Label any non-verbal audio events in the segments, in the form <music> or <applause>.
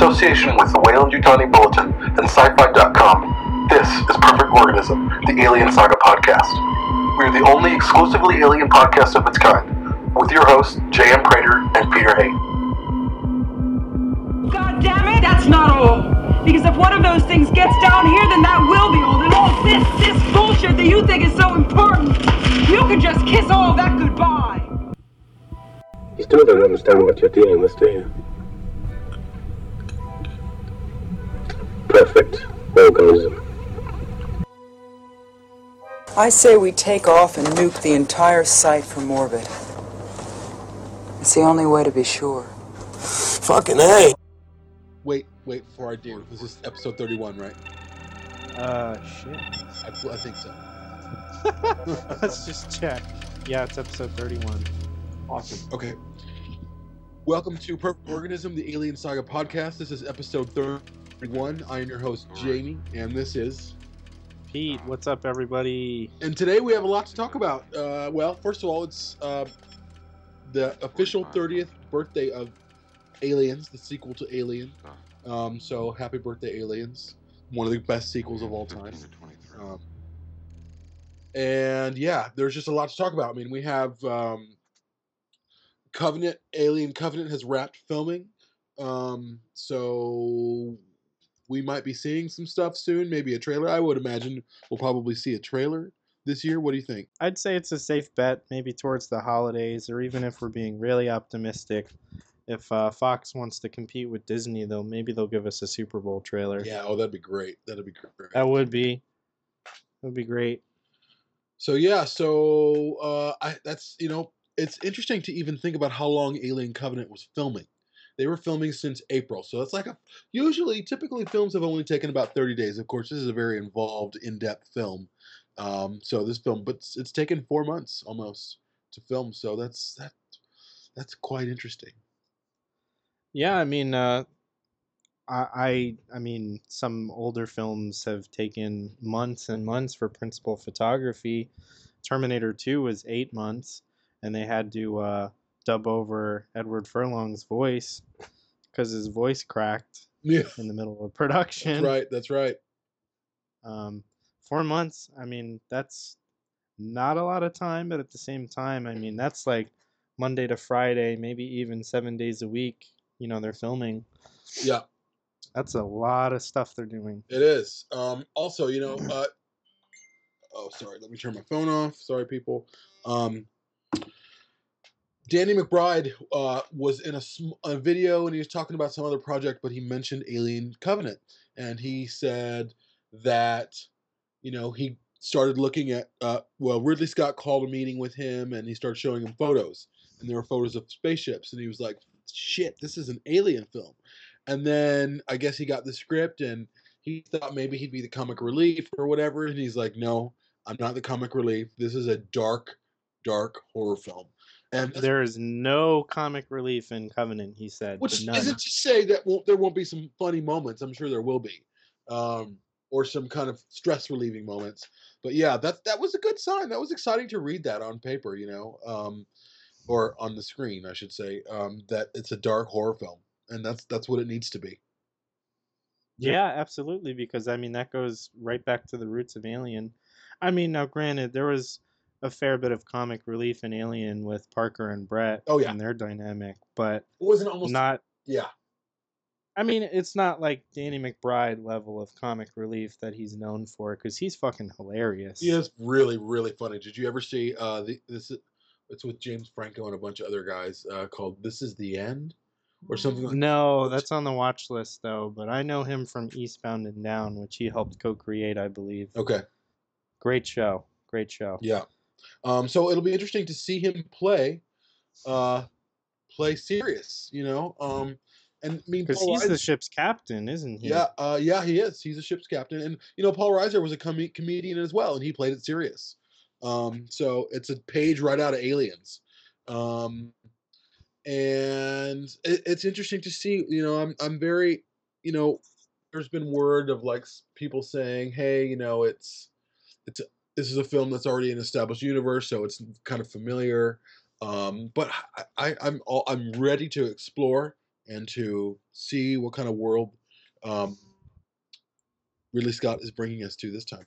association with the Weyland Yutani Bulletin and Sci-Fi.com, this is Perfect Organism, the Alien Saga podcast. We are the only exclusively alien podcast of its kind, with your hosts J.M. Prater and Peter Hay. God damn it, that's not all. Because if one of those things gets down here, then that will be all. And all this, this bullshit that you think is so important, you can just kiss all of that goodbye. You still don't understand what you're dealing with, do you? Perfect organism. I say we take off and nuke the entire site from orbit. It's the only way to be sure. Fucking hey! Wait, wait, before I do, this is episode 31, right? Uh, shit. I, I think so. <laughs> Let's just check. Yeah, it's episode 31. Awesome. Okay. Welcome to Perfect Organism, the Alien Saga podcast. This is episode 31. I am your host, Jamie, and this is. Pete, what's up, everybody? And today we have a lot to talk about. Uh, well, first of all, it's uh, the official 30th birthday of Aliens, the sequel to Alien. Um, so happy birthday, Aliens! One of the best sequels of all time. Um, and yeah, there's just a lot to talk about. I mean, we have um, Covenant, Alien Covenant has wrapped filming. Um, so we might be seeing some stuff soon, maybe a trailer. I would imagine we'll probably see a trailer this year. What do you think? I'd say it's a safe bet, maybe towards the holidays, or even if we're being really optimistic. If uh, Fox wants to compete with Disney, though, maybe they'll give us a Super Bowl trailer. Yeah, oh, that'd be great. That'd be great. That would be. That would be great. So yeah, so uh, I that's you know it's interesting to even think about how long Alien Covenant was filming. They were filming since April, so it's like a usually typically films have only taken about thirty days. Of course, this is a very involved, in-depth film. Um, so this film, but it's, it's taken four months almost to film. So that's that that's quite interesting. Yeah, I mean, uh, I, I, mean, some older films have taken months and months for principal photography. Terminator Two was eight months, and they had to uh, dub over Edward Furlong's voice because his voice cracked Yeah, in the middle of that's production. right. That's right. Um, four months. I mean, that's not a lot of time, but at the same time, I mean, that's like Monday to Friday, maybe even seven days a week. You know, they're filming. Yeah, That's a lot of stuff they're doing. it is. Um, also, you know, uh, oh, sorry. Let me turn my phone off. Sorry, people. Um, Danny McBride uh, was in a, a video and he was talking about some other project, but he mentioned Alien Covenant. And he said that, you know, he started looking at, uh, well, Ridley Scott called a meeting with him and he started showing him photos. And there were photos of spaceships. And he was like, shit, this is an alien film. And then I guess he got the script and he thought maybe he'd be the comic relief or whatever. And he's like, no, I'm not the comic relief. This is a dark, dark horror film. And There is no comic relief in Covenant, he said. which none. isn't to say that won't, there won't be some funny moments. I'm sure there will be, um, or some kind of stress relieving moments. But yeah, that that was a good sign. That was exciting to read that on paper, you know, um, or on the screen, I should say. Um, that it's a dark horror film, and that's that's what it needs to be. Yeah, absolutely. Because I mean, that goes right back to the roots of Alien. I mean, now granted, there was a fair bit of comic relief in Alien with Parker and Brett Oh, yeah. and their dynamic, but It wasn't almost not. yeah. I mean, it's not like Danny McBride level of comic relief that he's known for, because he's fucking hilarious. He is really, really funny. Did you ever see uh the this? It's with James Franco and a bunch of other guys uh, called "This Is the End" or something like. No, Which- that's on the watch list though. But I know him from Eastbound and Down, which he helped co-create, I believe. Okay. Great show, great show. Yeah. Um, so it'll be interesting to see him play, uh, play serious. You know. Um, and I mean, Because he's the ship's captain, isn't he? yeah, uh, yeah, he is. He's a ship's captain, and you know, Paul Reiser was a com- comedian as well, and he played it serious. Um, so it's a page right out of Aliens. Um, and it, it's interesting to see. You know, I'm I'm very, you know, there's been word of like people saying, hey, you know, it's it's this is a film that's already an established universe, so it's kind of familiar. Um, but I, I I'm I'm ready to explore and to see what kind of world um, Ridley Scott is bringing us to this time.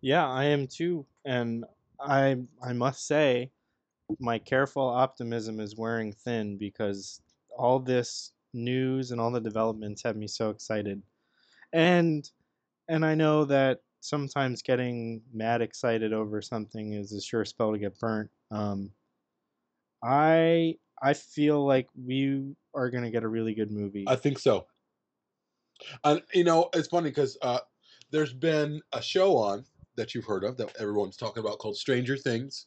Yeah, I am too, and I I must say, my careful optimism is wearing thin because all this news and all the developments have me so excited, and and I know that sometimes getting mad excited over something is a sure spell to get burnt. Um, I I feel like we are gonna get a really good movie. I think so. And you know, it's funny because uh, there's been a show on that you've heard of that everyone's talking about called Stranger Things.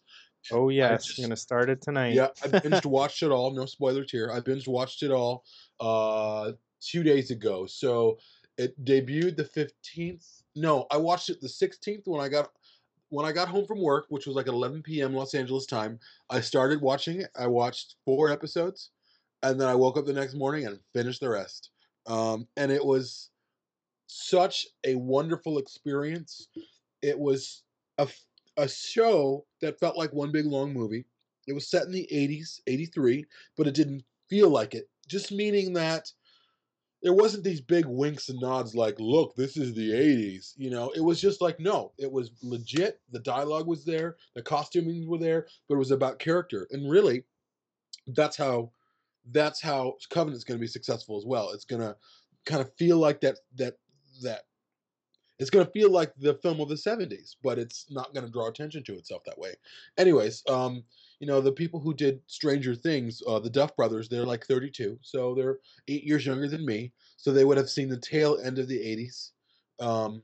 oh yes, just- I'm gonna start it tonight. Yeah, I <laughs> binged watched it all. No spoilers here. I binged watched it all uh, two days ago. So it debuted the fifteenth. No, I watched it the sixteenth when I got when I got home from work, which was like at 11 p.m. Los Angeles time. I started watching it. I watched four episodes, and then I woke up the next morning and finished the rest. Um, and it was such a wonderful experience. It was a a show that felt like one big long movie. It was set in the 80s, 83, but it didn't feel like it. Just meaning that there wasn't these big winks and nods like, look, this is the 80s. You know, it was just like, no, it was legit. The dialogue was there, the costuming were there, but it was about character. And really, that's how that's how Covenant's going to be successful as well. It's going to kind of feel like that that that it's going to feel like the film of the 70s, but it's not going to draw attention to itself that way. Anyways, um, you know, the people who did Stranger Things, uh, the Duff brothers, they're like 32, so they're eight years younger than me, so they would have seen the tail end of the 80s. Um,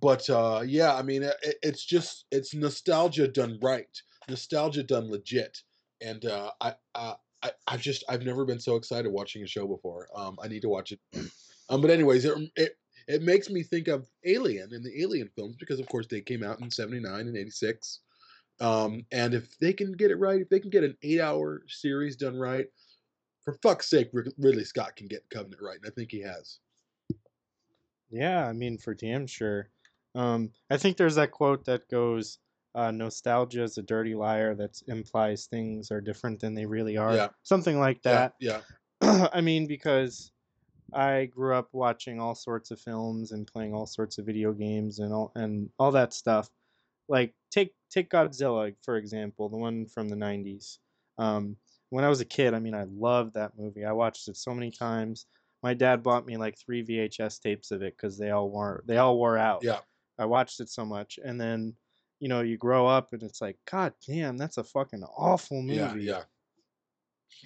but uh, yeah, I mean, it, it's just it's nostalgia done right, nostalgia done legit, and uh, I, I, I, I've just I've never been so excited watching a show before. Um, I need to watch it. Um, but anyways, it, it it makes me think of Alien and the Alien films because, of course, they came out in '79 and '86. Um, and if they can get it right, if they can get an eight-hour series done right, for fuck's sake, Rid- Ridley Scott can get Covenant right, and I think he has. Yeah, I mean, for damn sure. Um, I think there's that quote that goes, uh, "Nostalgia is a dirty liar that implies things are different than they really are." Yeah. Something like that. Yeah, yeah, <clears throat> I mean, because I grew up watching all sorts of films and playing all sorts of video games and all and all that stuff. Like take take Godzilla for example, the one from the '90s. Um, when I was a kid, I mean, I loved that movie. I watched it so many times. My dad bought me like three VHS tapes of it because they all wore they all wore out. yeah. I watched it so much, and then you know you grow up and it's like, God damn, that's a fucking awful movie Yeah, yeah.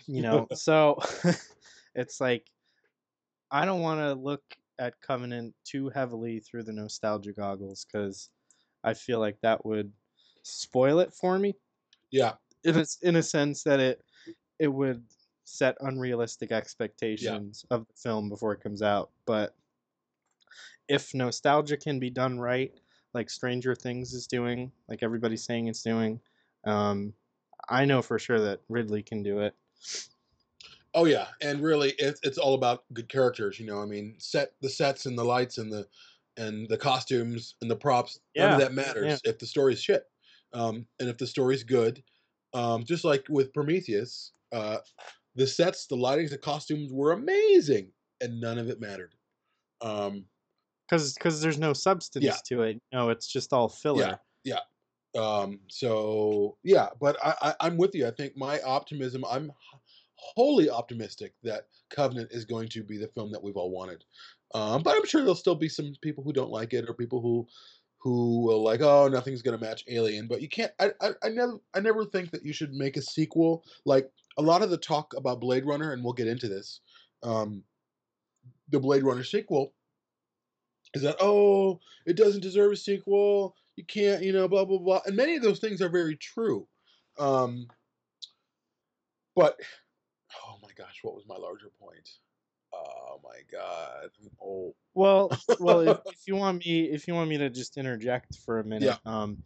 you <laughs> know so <laughs> it's like i don't want to look at covenant too heavily through the nostalgia goggles because i feel like that would spoil it for me. Yeah, in a, in a sense that it it would set unrealistic expectations of the film before it comes out. But if nostalgia can be done right like stranger things is doing like everybody's saying it's doing um, i know for sure that ridley can do it. Oh yeah, and really, it's it's all about good characters. You know, I mean, set the sets and the lights and the and the costumes and the props. None of that matters if the story's shit. Um, and if the story's good, um, just like with Prometheus, uh, the sets, the lightings, the costumes were amazing, and none of it mattered. Um, because because there's no substance to it. No, it's just all filler. yeah. Um, so yeah, but I, I I'm with you. I think my optimism. I'm wholly optimistic that Covenant is going to be the film that we've all wanted. Um, but I'm sure there'll still be some people who don't like it, or people who who will like, oh, nothing's gonna match Alien. But you can't. I, I I never I never think that you should make a sequel. Like a lot of the talk about Blade Runner, and we'll get into this. Um, the Blade Runner sequel is that oh, it doesn't deserve a sequel. You can't, you know, blah blah blah. And many of those things are very true. Um, but <sighs> oh my gosh, what was my larger point? Oh my god. Oh Well, well, if, <laughs> if you want me, if you want me to just interject for a minute, yeah. um,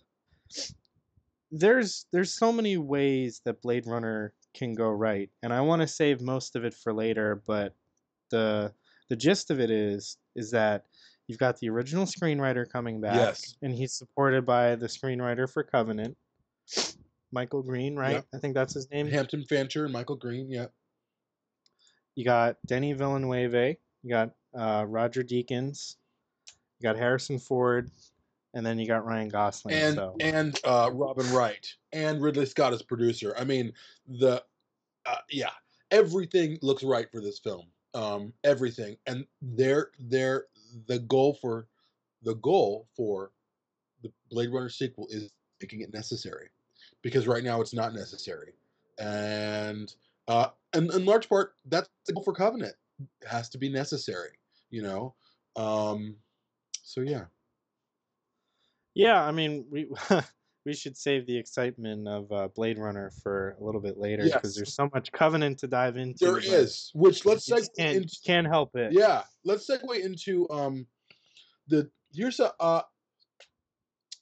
there's there's so many ways that Blade Runner can go right, and I want to save most of it for later. But the the gist of it is is that you've got the original screenwriter coming back, Yes. and he's supported by the screenwriter for Covenant, Michael Green, right? I think that's his name. Hampton Fancher and Michael Green, yeah. You got Denny Villeneuve, you got uh, Roger Deakins, you got Harrison Ford, and then you got Ryan Gosling. and so and uh, Robin Wright and Ridley Scott as producer. I mean, the uh, yeah, everything looks right for this film. Um, everything, and they're, they're the goal for the goal for the Blade Runner sequel is making it necessary, because right now it's not necessary, and uh, and in large part that's the goal for Covenant. It has to be necessary, you know. Um, so yeah. yeah, I mean we. <laughs> We should save the excitement of uh, Blade Runner for a little bit later because Yes. there's so much Covenant to dive into. There is, which let's segue can't, into can't help it. yeah, let's segue into um the here's a uh,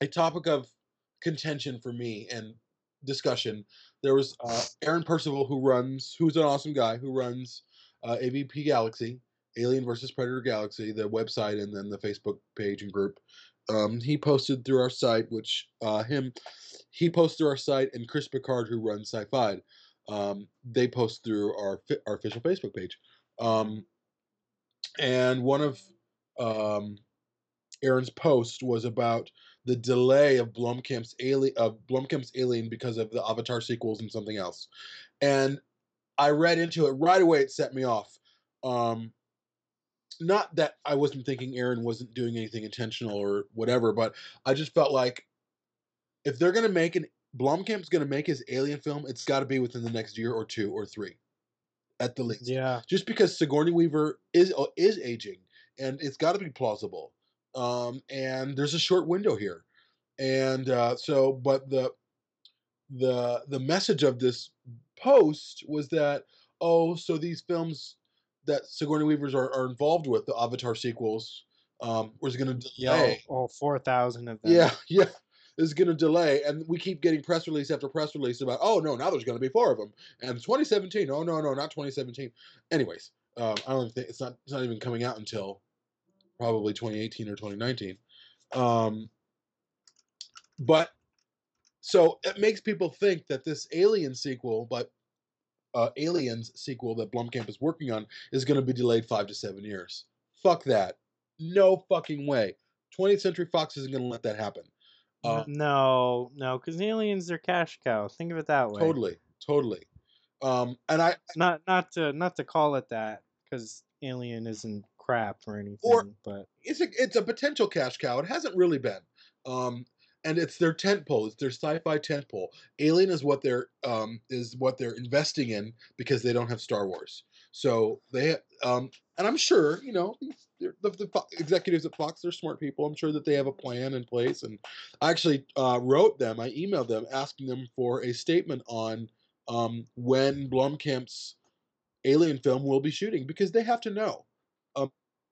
a topic of contention for me and discussion. There was uh, Aaron Percival who runs, who's an awesome guy who runs uh, AVP Galaxy, Alien versus Predator Galaxy, the website and then the Facebook page and group. Um, he posted through our site, which uh, him he posts through our site, and Chris Picard, who runs Sci-Fi, um, they post through our our official Facebook page. Um, and one of um, Aaron's posts was about the delay of Blomkamp's Alien of Blomkamp's Alien because of the Avatar sequels and something else. And I read into it right away. It set me off. Um, not that I wasn't thinking Aaron wasn't doing anything intentional or whatever, but I just felt like if they're gonna make an Blomkamp's gonna make his Alien film, it's got to be within the next year or two or three, at the least Yeah. just because Sigourney Weaver is uh, is aging, and it's got to be plausible. Um, and there's a short window here, and uh, so, but the the the message of this post was that oh, so these films that Sigourney Weavers are, are involved with, the Avatar sequels, um, was going to Yeah. delay. All, all 4,000 of them. Yeah, <laughs> yeah. Is going to delay, and we keep getting press release after press release about, oh no, now there's going to be four of them, and 2017. Oh no, no, not 2017. Anyways, um, I don't think it's not. It's not even coming out until probably 2018 or 2019. Um, but so it makes people think that this Alien sequel, but uh, Aliens sequel that Blomkamp is working on is going to be delayed five to seven years. Fuck that. No fucking way. 20th Century Fox isn't going to let that happen. Uh, no, no, because aliens are cash cow. Think of it that way. totally, totally. Um, and I Not not to not to call it that because Alien isn't crap or anything. Or- but it's a it's a potential cash cow. It hasn't really been. Um, and it's their tent pole. It's their sci-fi tent pole. Alien is what they're um, is what they're investing in because they don't have Star Wars. So they um, and I'm sure you know the, the Fo- executives at Fox. They're smart people. I'm sure that they have a plan in place. And I actually uh, wrote them. I emailed them asking them for a statement on um, when Blomkamp's Alien film will be shooting because they have to know.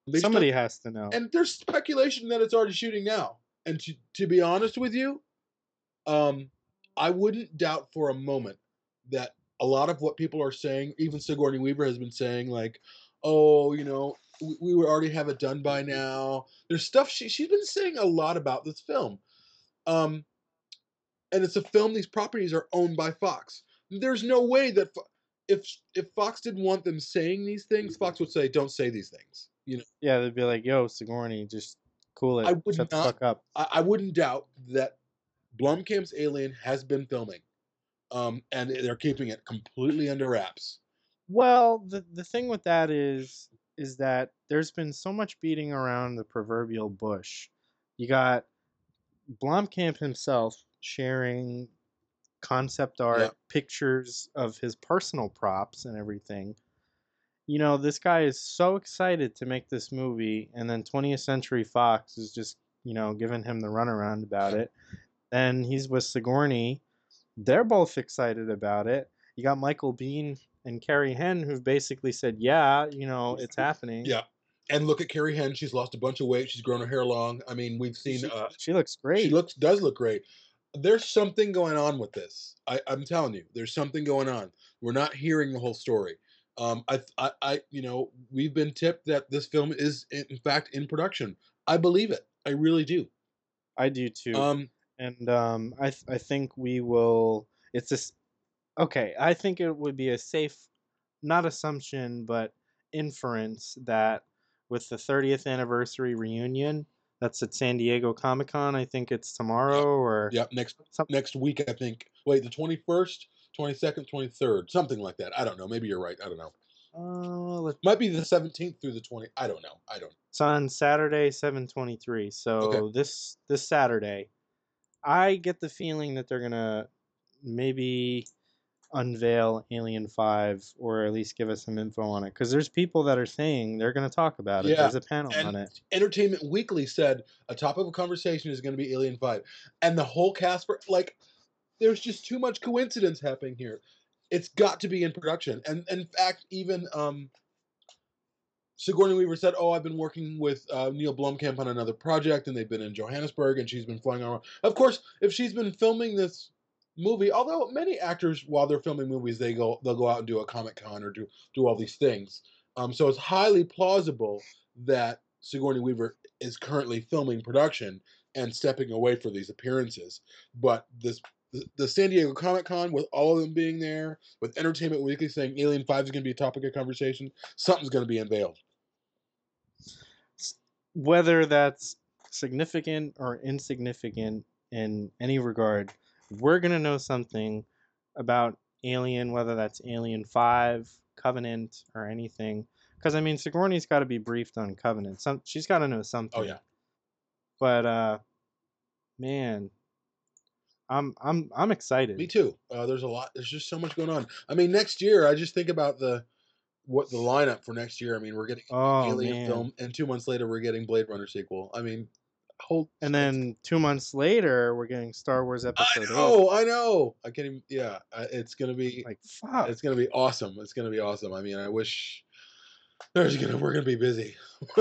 They somebody has to know. and there's speculation that it's already shooting now. And to, to be honest with you, um, I wouldn't doubt for a moment that a lot of what people are saying, even Sigourney Weaver has been saying, like, oh, you know, we, we would already have it done by now. There's stuff she she's been saying a lot about this film. Um, and it's a film. These properties are owned by Fox. There's no way that if if Fox didn't want them saying these things, Fox would say, "Don't say these things." You know. yeah, they'd be like, "Yo, Sigourney, just cool it. I would Shut the fuck up." I, I wouldn't doubt that Blomkamp's Alien has been filming, um, and they're keeping it completely under wraps. Well, the the thing with that is is that there's been so much beating around the proverbial bush. You got Blomkamp himself sharing concept art, Yeah. pictures of his personal props and everything. You know, this guy is so excited to make this movie, and then 20th Century Fox is just, you know, giving him the runaround about it. Then he's with Sigourney. They're both excited about it. You got Michael Biehn and Carrie Henn who've basically said, "Yeah, you know, it's happening." Yeah, and look at Carrie Henn; she's lost a bunch of weight. She's grown her hair long. I mean, we've seen. she, Uh, she looks great. She looks does look great. There's something going on with this. I, I'm telling you, there's something going on. We're not hearing the whole story. Um, I, I, I, you know, we've been tipped that this film is in fact in production. I believe it. I really do. I do too. Um, and um, I th- I think we will. It's just okay. I think it would be a safe not assumption, but inference that with the 30th anniversary reunion, that's at San Diego Comic Con. I think it's tomorrow or Yep, next Some- next week I think. Wait, the twenty first, twenty second, twenty third, something like that. I don't know. Maybe you're right. I don't know. uh, let- Might be the seventeenth through the twenty. I don't know. I don't. it's on Saturday, 723. So this this Saturday, I get the feeling that they're gonna maybe unveil Alien Five or at least give us some info on it because there's people that are saying they're gonna talk about it. Yeah, There's a panel and on it. Entertainment Weekly said a topic of conversation is going to be Alien Five, and the whole cast for like, there's just too much coincidence happening here. It's got to be in production, and in fact, even um, Sigourney Weaver said, "Oh, I've been working with uh, Neill Blomkamp on another project, and they've been in Johannesburg, and she's been flying around." Of course, if she's been filming this movie, although many actors, while they're filming movies, they go they'll go out and do a Comic Con or do do all these things. Um, so it's highly plausible that Sigourney Weaver is currently filming production and stepping away for these appearances. But this the, the San Diego Comic Con with all of them being there, with Entertainment Weekly saying Alien Five is going to be a topic of conversation, something's going to be unveiled. whether that's significant or insignificant in any regard, we're gonna know something about Alien, whether that's Alien Five, Covenant, or anything. Because I mean, Sigourney's got to be briefed on Covenant. Some she's got to know something. Oh yeah, But uh, man, I'm I'm I'm excited. me too. Uh, there's a lot. There's just so much going on. I mean, next year, I just think about the what the lineup for next year. I mean, we're getting Oh Alien man. film, and two months later, we're getting Blade Runner sequel. I mean, whole And then two months later, we're getting Star Wars I Episode know, I know. I can't even. Yeah, it's gonna be. Like fuck. It's gonna be awesome. It's gonna be awesome. I mean, I wish there's gonna we're gonna be busy. <laughs>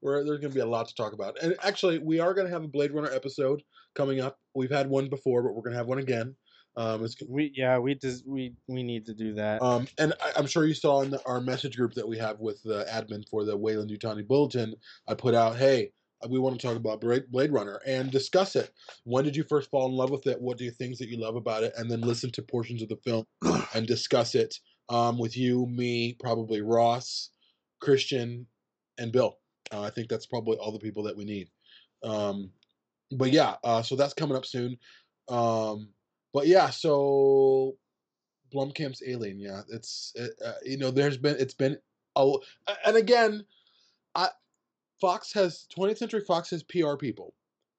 we're, there's gonna be a lot to talk about. And actually, we are gonna have a Blade Runner episode coming up. We've had one before, but we're gonna have one again. Um, it's We yeah we just we we need to do that. um, and I, I'm sure you saw in the, our message group that we have with the admin for the Weyland Yutani Bulletin. I put out, hey, we want to talk about Blade Blade Runner and discuss it. When did you first fall in love with it? What are the things that you love about it? And then listen to portions of the film <clears throat> and discuss it um, with you, me, probably Ross, Christian, and Bill. Uh, I think that's probably all the people that we need. Um, but yeah, uh, so that's coming up soon. Um, but yeah, so Blomkamp's Alien, yeah, it's it, uh, you know there's been it's been oh and again, I Fox has 20th Century Fox has PR people.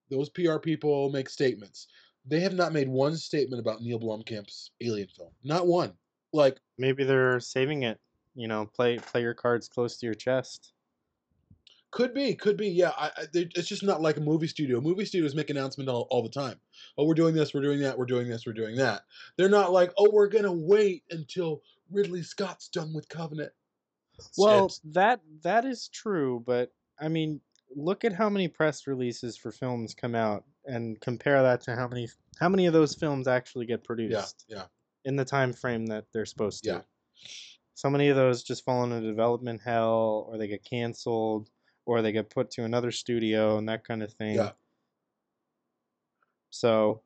Those PR people make statements. They have not made one statement about Neill Blomkamp's Alien film. Not one. Like Maybe they're saving it. You know, play play your cards close to your chest. Could be, could be. Yeah, I, I, it's just not like a movie studio. Movie studios make announcements all, all the time. Oh, we're doing this, we're doing that, we're doing this, we're doing that. They're not like, oh, we're gonna wait until Ridley Scott's done with Covenant. Well, that that is true, but I mean, look at how many press releases for films come out, and compare that to how many how many of those films actually get produced yeah, yeah, in the time frame that they're supposed to. Yeah. So many of those just fall into development hell, or they get canceled, or they get put to another studio and that kind of thing. Yeah. So,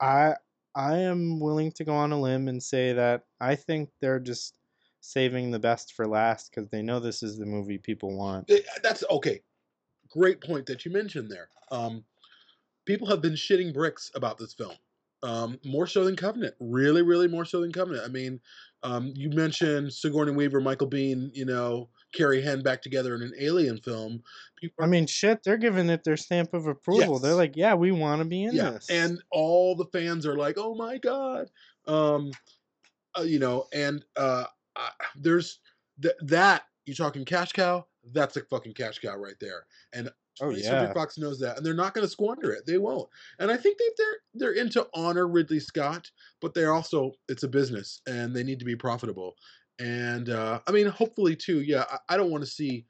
I I am willing to go on a limb and say that I think they're just saving the best for last because they know this is the movie people want. That's okay. Great point that you mentioned there. Um, people have been shitting bricks about this film. Um, more so than Covenant. Really, really more so than Covenant. I mean, um, you mentioned Sigourney Weaver, Michael Biehn, you know, Carrie Henn back together in an Alien film. People I mean, shit, they're giving it their stamp of approval. They're like, yeah, we want to be in yeah, this. and all the fans are like, "Oh my god," um, uh, you know, and uh, I, there's th- that you're talking cash cow. That's a fucking cash cow right there, and oh 20th Century yeah, Fox knows that, and they're not going to squander it. They won't. And I think they, they're they're into honor Ridley Scott, but they're also it's a business, and they need to be profitable. And uh, I mean, hopefully too. Yeah, I, I don't want to see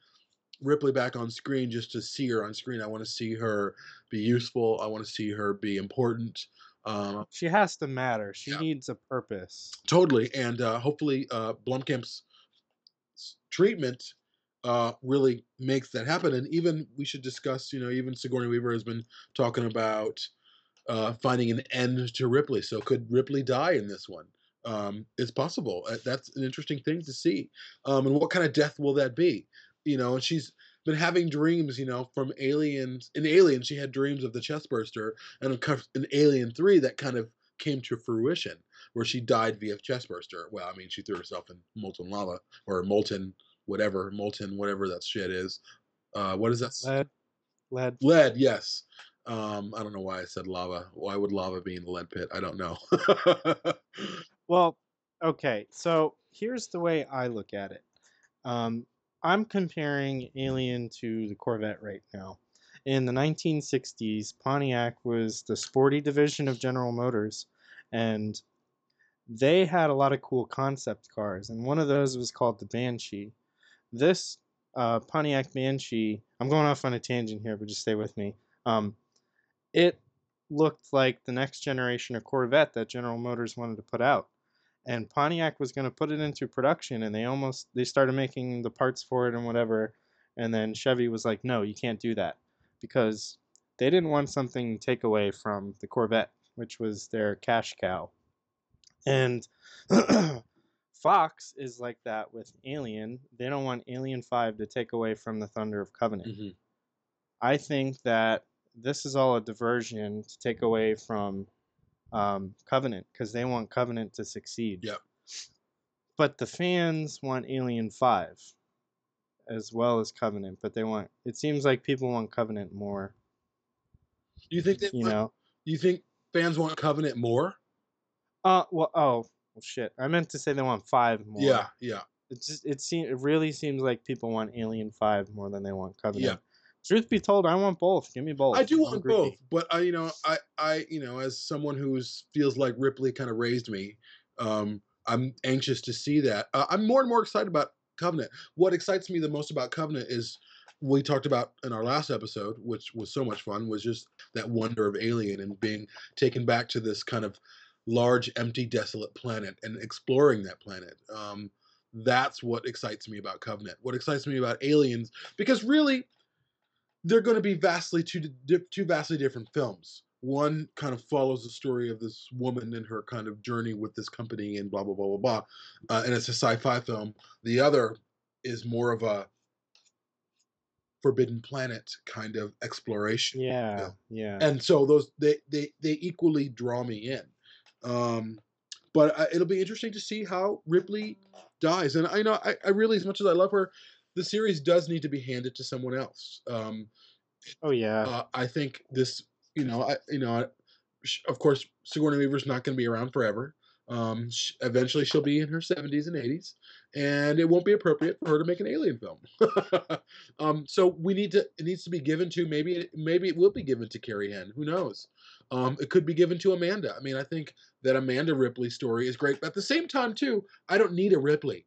Ripley back on screen just to see her on screen. I want to see her be useful. I want to see her be important. Um, she has to matter. She Yeah. needs a purpose. totally, and uh, hopefully uh, Blomkamp's treatment uh, really makes that happen. And even we should discuss, you know, even Sigourney Weaver has been talking about uh, finding an end to Ripley. So could Ripley die in this one? um, is possible. Uh, That's an interesting thing to see. Um, and what kind of death will that be? You know, and she's been having dreams, you know, from aliens. In Alien, she had dreams of the chestburster, and in Alien Three, that kind of came to fruition, where she died via chestburster. Well, I mean, she threw herself in molten lava or molten whatever, molten whatever that shit is. Uh, what is that? Lead, lead. Lead, yes. Um, I don't know why I said lava. Why would lava be in the lead pit? I don't know. <laughs> Well, okay. So here's the way I look at it. Um, I'm comparing Alien to the Corvette right now. In the 1960s, Pontiac was the sporty division of General Motors, and they had a lot of cool concept cars, and one of those was called the Banshee. This uh, Pontiac Banshee, I'm going off on a tangent here, but just stay with me. Um, it looked like the next generation of Corvette that General Motors wanted to put out. And Pontiac was going to put it into production and they almost they started making the parts for it and whatever. And then Chevy was like no you can't do that because they didn't want something to take away from the Corvette which was their cash cow. And <clears throat> Fox is like that with Alien they don't want Alien 5 to take away from the Thunder of Covenant Mhm. I think that this is all a diversion to take away from um, Covenant because they want Covenant to succeed. Yep. But the fans want Alien Five as well as Covenant, but they want. It seems like people want Covenant more. Do you think they You want- know. You think fans want Covenant more? Uh. Well. Oh. Well, shit. I meant to say they want five more. Yeah, yeah. It just. It seems. It really seems like people want Alien Five more than they want Covenant. Yeah. Truth be told, I want both. Give me both. I do want both, but I, you know, I, I, you know, as someone who feels like Ripley kind of raised me, um, I'm anxious to see that. Uh, I'm more and more excited about Covenant. What excites me the most about Covenant is we talked about in our last episode, which was so much fun, was just that wonder of Alien and being taken back to this kind of large, empty, desolate planet and exploring that planet. Um, that's what excites me about Covenant. What excites me about Aliens, because really, they're going to be vastly two two vastly different films. One kind of follows the story of this woman and her kind of journey with this company and blah blah blah blah blah, uh, and it's a sci-fi film. The other is more of a Forbidden Planet kind of exploration Yeah. Yeah. and so those they they they equally draw me in um but uh, it'll be interesting to see how ripley dies and i know I, I really as much as i love her the series does need to be handed to someone else um oh yeah. uh, i think this you know i you know I, of course sigourney weaver's not going to be around forever um sh- eventually she'll be in her 70s and 80s and it won't be appropriate for her to make an alien film. <laughs> Um so we need to it needs to be given to maybe maybe it will be given to carrie henn who knows? Um it could be given to amanda. I mean i think that amanda ripley's story is great but at the same time too i don't need a ripley.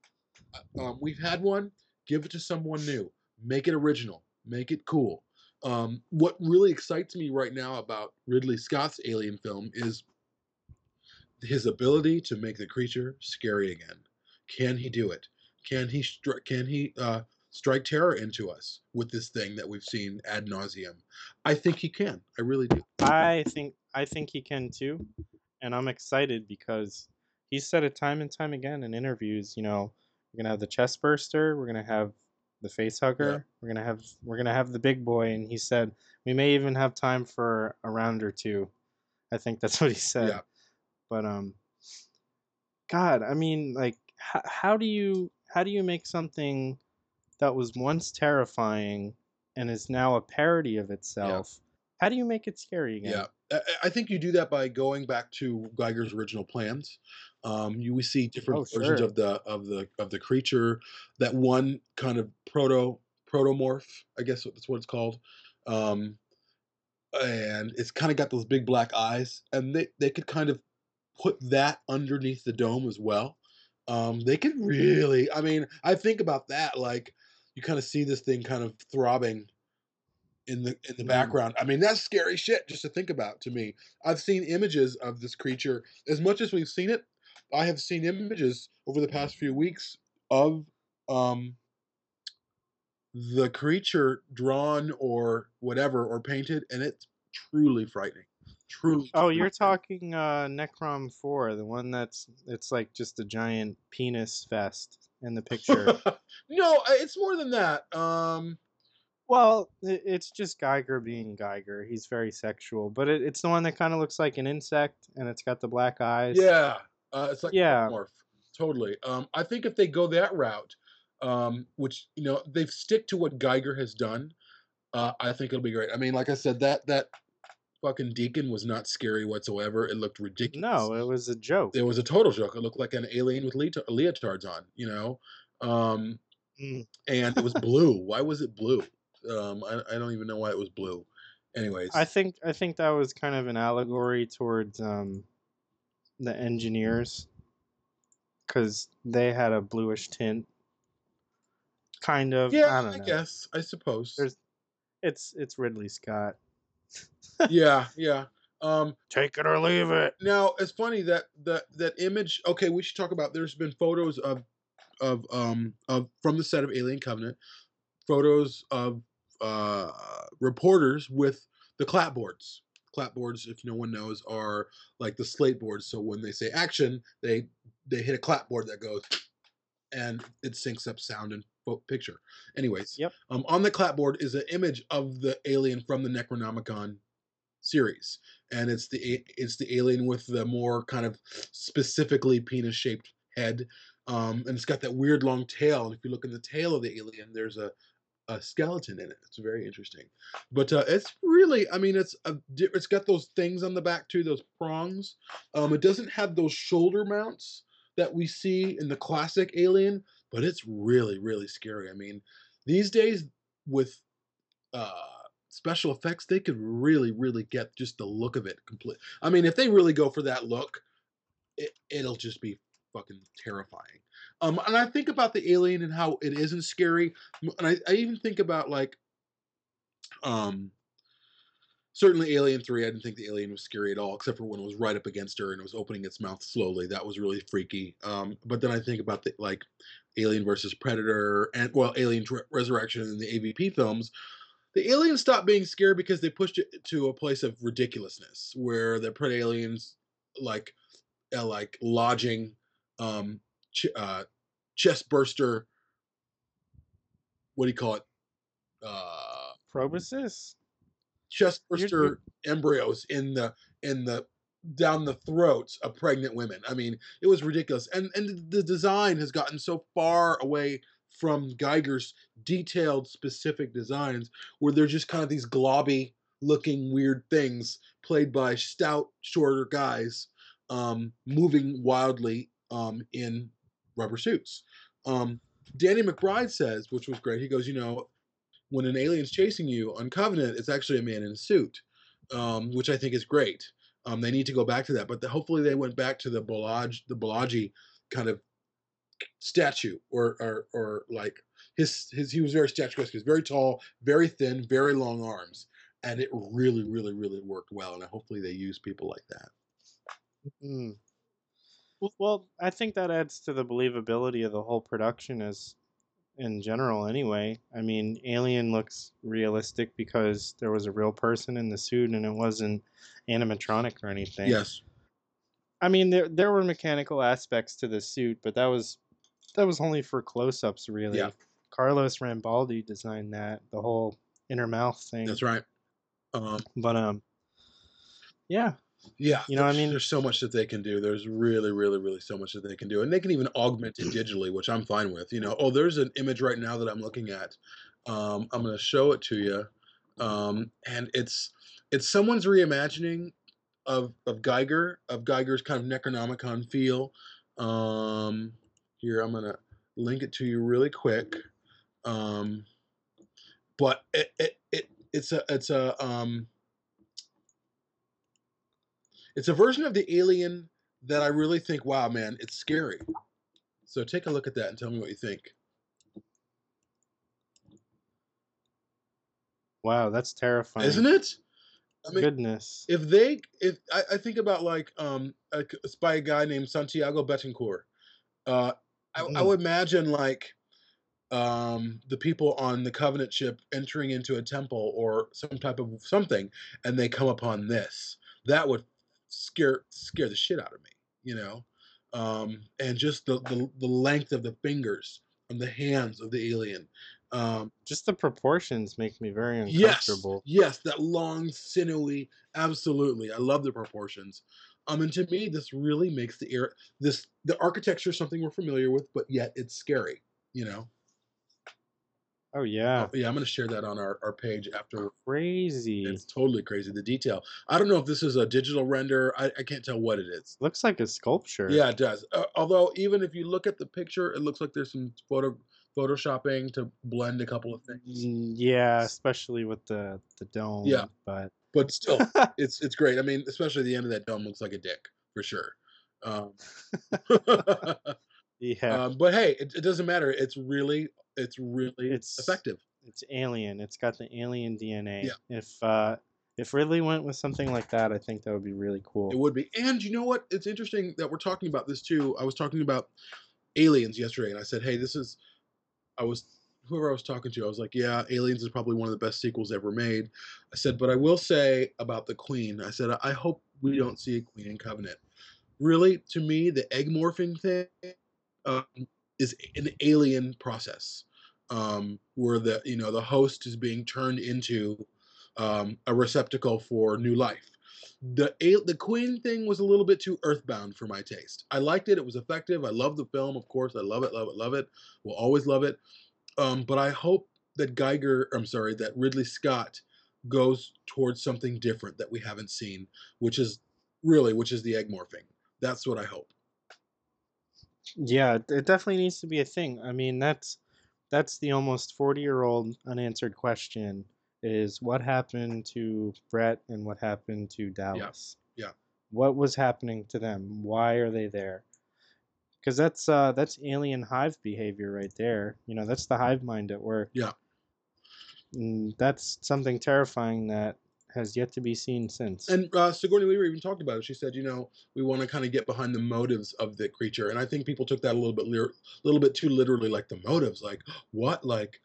Uh, um, we've had one give it to someone new. Make it original. Make it cool. Um, what really excites me right now about Ridley Scott's Alien film is his ability to make the creature scary again. Can he do it? Can he stri- can he uh, strike terror into us with this thing that we've seen ad nauseum? I think he can. I really do. I think I think he can too, and I'm excited because he's said it time and time again in interviews. You know, we're gonna have the chest burster, we're gonna have the face hugger, we're gonna have we're gonna have the big boy, and he said we may even have time for a round or two. I think that's <laughs> what he said. Yeah. But um, God, I mean, like, how, how do you how do you make something that was once terrifying and is now a parody of itself? How do you make it scary again? Yeah, I think you do that by going back to Giger's original plans. Um, you we see different Oh, versions sure. of the of the of the creature. That one kind of proto protomorph, I guess that's what it's called. Um, and it's kind of got those big black eyes, and they they could kind of put that underneath the dome as well. Um, they could really, I mean, I think about that like you kind of see this thing kind of throbbing in the in the Mm. background. I mean, that's scary shit just to think about to me. I've seen images of this creature. As much as we've seen it, I have seen images over the past few weeks of um the creature drawn or whatever or painted and it's truly frightening. Truly. Oh, you're talking uh, Necronom Four, the one that's it's like just a giant penis fest in the picture. <laughs> no, it's more than that. Um, well, it's just Giger being Giger. He's very sexual, but it, it's the one that kind of looks like an insect, and it's got the black eyes. yeah, uh, it's like Yeah. morph. Totally. Um, I think if they go that route, um, which you know they've stick to what Giger has done, uh, I think it'll be great. I mean, like I said, that that fucking deacon was not scary whatsoever. It looked ridiculous. No, it was a joke. it was a total joke. It looked like an alien with leota- leotards on, you know, um, Mm. and it was blue. Why was it blue? Um, I, I don't even know why it was blue. Anyways, I think I think that was kind of an allegory towards um, the engineers, because they had a bluish tint. Kind of. yeah, I don't know. guess I suppose. There's- It's it's Ridley Scott. Yeah, yeah. Um, Take it or leave it. now it's funny that that that image. Okay, we should talk about. There's been photos of of um of from the set of Alien Covenant, photos of uh reporters with the clapboards. Clapboards, if no one knows, are like the slate boards. So when they say action, they they hit a clapboard that goes, and it syncs up sound and picture. Anyways, Yep. um, on the clapboard is an image of the alien from the Necronomicon series, and it's the it's the alien with the more kind of specifically penis shaped head, um, and it's got that weird long tail. And if you look in the tail of the alien, there's a a skeleton in it. It's very interesting, but uh, it's really, I mean, it's a, it's got those things on the back too, those prongs. Um, it doesn't have those shoulder mounts that we see in the classic Alien, but it's really, really scary. I mean, these days with uh, special effects, they could really, really get just the look of it complete. I mean, if they really go for that look, it, it'll just be fucking terrifying. Um, and I think about the alien and how it isn't scary, and I, I even think about like, um, certainly Alien Three. I didn't think the alien was scary at all, except for when it was right up against her and it was opening its mouth slowly. That was really freaky. Um, but then I think about the like Alien versus Predator and well, Alien Re- Resurrection and the AVP films. The aliens stopped being scary because they pushed it to a place of ridiculousness, where the pred aliens like uh, like lodging um ch- uh chest burster what do you call it uh Proboscis? Chest burster embryos in the in the down the throats of pregnant women i mean it was ridiculous and and the design has gotten so far away from giger's detailed specific designs where they're just kind of these globby looking weird things played by stout shorter guys um, moving wildly um, in rubber suits. Um, Danny McBride says, which was great. He goes, you know, when an alien's chasing you on Covenant, it's actually a man in a suit, um, which I think is great. Um, they need to go back to that, but the, hopefully they went back to the Bolage, the Bolaji kind of statue, or or or like his his he was very statuesque. He was very tall, very thin, very long arms, and it really, really, really worked well. And hopefully they use people like that. Mm. Well, I think that adds to the believability of the whole production as in general anyway. I mean, Alien looks realistic because there was a real person in the suit and it wasn't animatronic or anything. Yes. I mean, there there were mechanical aspects to the suit, but that was that was only for close-ups really. Yeah. Carlos Rambaldi designed that, the whole inner mouth thing. That's right. Um, But um yeah, yeah, You know what I mean? There's so much that they can do. There's really, really, really so much that they can do, and they can even augment it digitally, which I'm fine with. You know, oh, there's an image right now that I'm looking at. Um, I'm going to show it to you, um, and it's it's someone's reimagining of of Giger, of Giger's kind of Necronomicon feel. Um, here, I'm going to link it to you really quick. Um, but it, it, it it's a it's a um it's a version of the alien that I really think, wow, man, it's scary. So take a look at that and tell me what you think. wow, that's terrifying. Isn't it? I mean, Goodness. if they, if I, I think about like, um, a, a guy named Santiago Betancourt. Uh, I, I Mm. would imagine like, um, the people on the Covenant ship entering into a temple or some type of something, and they come upon this. that would scare scare the shit out of me, you know. Um, and just the, the the length of the fingers and the hands of the alien. Um, Just the proportions make me very yes, uncomfortable. yes, that long, sinewy. Absolutely, I love the proportions. Um, and to me, this really makes the air this the architecture something we're familiar with, but yet it's scary. You know. Oh yeah, Oh, yeah, I'm gonna share that on our, our page after. crazy. It's totally crazy. The detail. I don't know if this is a digital render. I, I can't tell what it is. Looks like a sculpture. Yeah, it does. Uh, although even if you look at the picture, it looks like there's some photo photoshopping to blend a couple of things. Mm, Yeah, especially with the the dome. Yeah. but But still, <laughs> it's it's great. I mean, especially the end of that dome looks like a dick for sure. Um, <laughs> <laughs> yeah, um, but hey, it, it doesn't matter. It's really it's really It's- effective. it's alien. It's got the alien DNA. Yeah. If uh, if Ridley went with something like that, I think that would be really cool. It would be. And you know what? It's interesting that we're talking about this too. I was talking about Aliens yesterday, and I said, "Hey, this is." I was whoever I was talking to. I was like, "Yeah, Aliens is probably one of the best sequels ever made." I said, "But I will say about the Queen. I said I hope we don't see a Queen in Covenant. Really, to me, the egg morphing thing um, is an alien process, um, where the you know the host is being turned into um, a receptacle for new life." the the queen thing was a little bit too earthbound for my taste. I liked it it was effective i love the film of course i love it love it love it will always love it um, but i hope that Giger i'm sorry that ridley scott goes towards something different that we haven't seen which is really which is the egg morphing. That's what i hope Yeah, it- it definitely needs to be a thing. I mean, that's that's the almost 40-year-old unanswered question is what happened to Brett and what happened to Dallas? yeah. What was happening to them? Why are they there? Cuz that's uh that's alien hive behavior right there. You know, that's the hive mind at work. Yeah. And that's something terrifying that has yet to be seen since. And uh, Sigourney Weaver even talked about it. She said, you know, we want to kind of get behind the motives of the creature, and I think people took that a little bit, lir- little bit too literally, like the motives, like what, like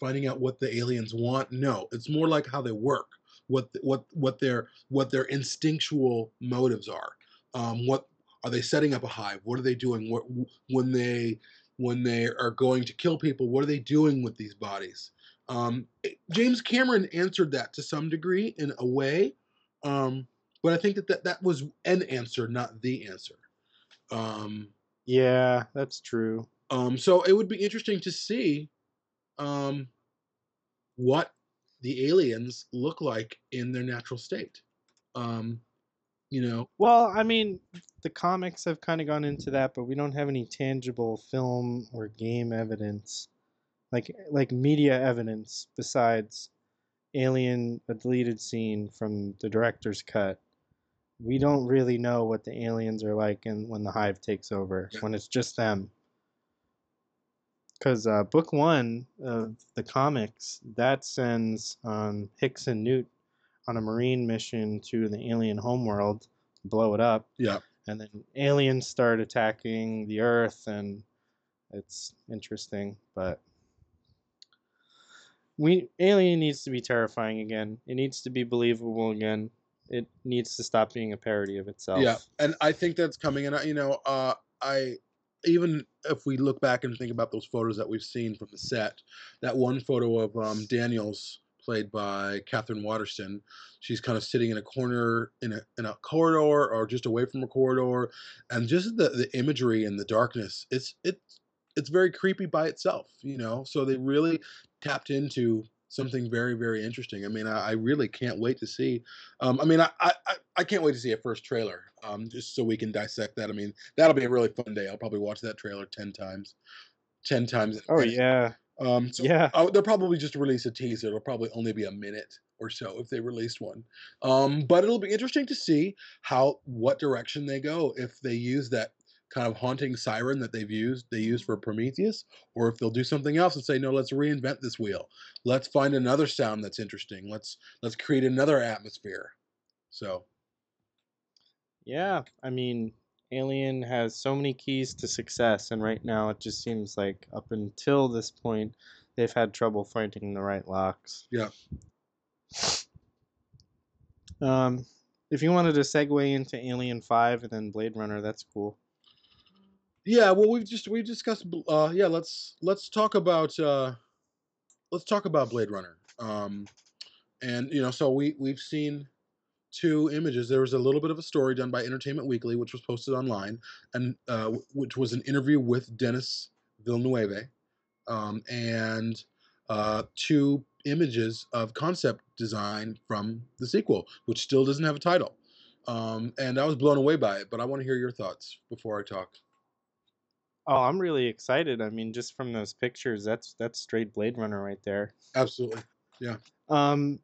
finding out what the aliens want. No, it's more like how they work, what what what their what their instinctual motives are. Um, what are they setting up a hive? What are they doing? What when they when they are going to kill people? What are they doing with these bodies? Um, James Cameron answered that to some degree in a way, um, but I think that, that that was an answer, not the answer. Um, yeah, that's true. um, so it would be interesting to see um, what the aliens look like in their natural state. Um, you know, Well, I mean, the comics have kind of gone into that, but we don't have any tangible film or game evidence, like like media evidence besides Alien, a deleted scene from the director's cut. We don't really know what the aliens are like and when the hive takes over, Yeah. when it's just them. Because uh, book one of the comics that sends um, Hicks and Newt on a marine mission to the alien homeworld, blow it up, yeah, and then aliens start attacking the Earth, and it's interesting. But we Alien needs to be terrifying again. It needs to be believable again. It needs to stop being a parody of itself. yeah, and I think that's coming. And you know, uh, I even if we look back and think about those photos that we've seen from the set, that one photo of um, Daniels played by Catherine Waterston. She's kind of sitting in a corner in a in a corridor or just away from a corridor, and just the the imagery and the darkness. It's it's it's very creepy by itself, you know. So they really tapped into something very very interesting. I mean, I, I really can't wait to see. Um, I mean, I, I I- I can't wait to see a first trailer, um, just so we can dissect that. I mean, that'll be a really fun day. I'll probably watch that trailer ten times, ten times. Oh yeah. Um, so Yeah. oh, they'll probably just release a teaser. It'll probably only be a minute or so if they released one. Um, but it'll be interesting to see how what direction they go if they use that kind of haunting siren that they've used they used for Prometheus, or if they'll do something else and say no, let's reinvent this wheel. Let's find another sound that's interesting. Let's let's create another atmosphere. So Yeah, I mean, Alien has so many keys to success, and right now it just seems like up until this point, they've had trouble finding the right locks. Yeah. Um, if you wanted to segue into Alien Five and then Blade Runner, that's cool. Yeah, well, we've just we've discussed. Uh, yeah, let's let's talk about uh, let's talk about Blade Runner. Um, and you know, so we we've seen two images. There was a little bit of a story done by Entertainment Weekly, which was posted online, and uh, which was an interview with Denis Villeneuve, um, and uh, two images of concept design from the sequel, which still doesn't have a title. Um, and I was blown away by it, but I want to hear your thoughts before I talk. Oh, I'm really excited. I mean, just from those pictures, that's that's straight Blade Runner right there. Absolutely. Yeah. Um,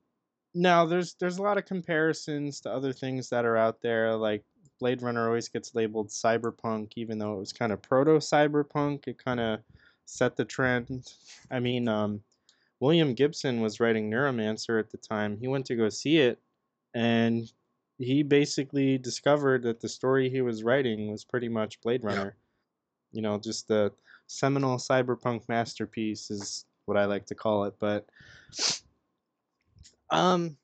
now there's there's a lot of comparisons to other things that are out there. Like Blade Runner always gets labeled cyberpunk, even though it was kind of proto cyberpunk. It kind of set the trend. I mean, um, William Gibson was writing Neuromancer at the time. He went to go see it, and he basically discovered that the story he was writing was pretty much Blade. Runner. You know, just the seminal cyberpunk masterpiece is what I like to call it. But <sniffs> um,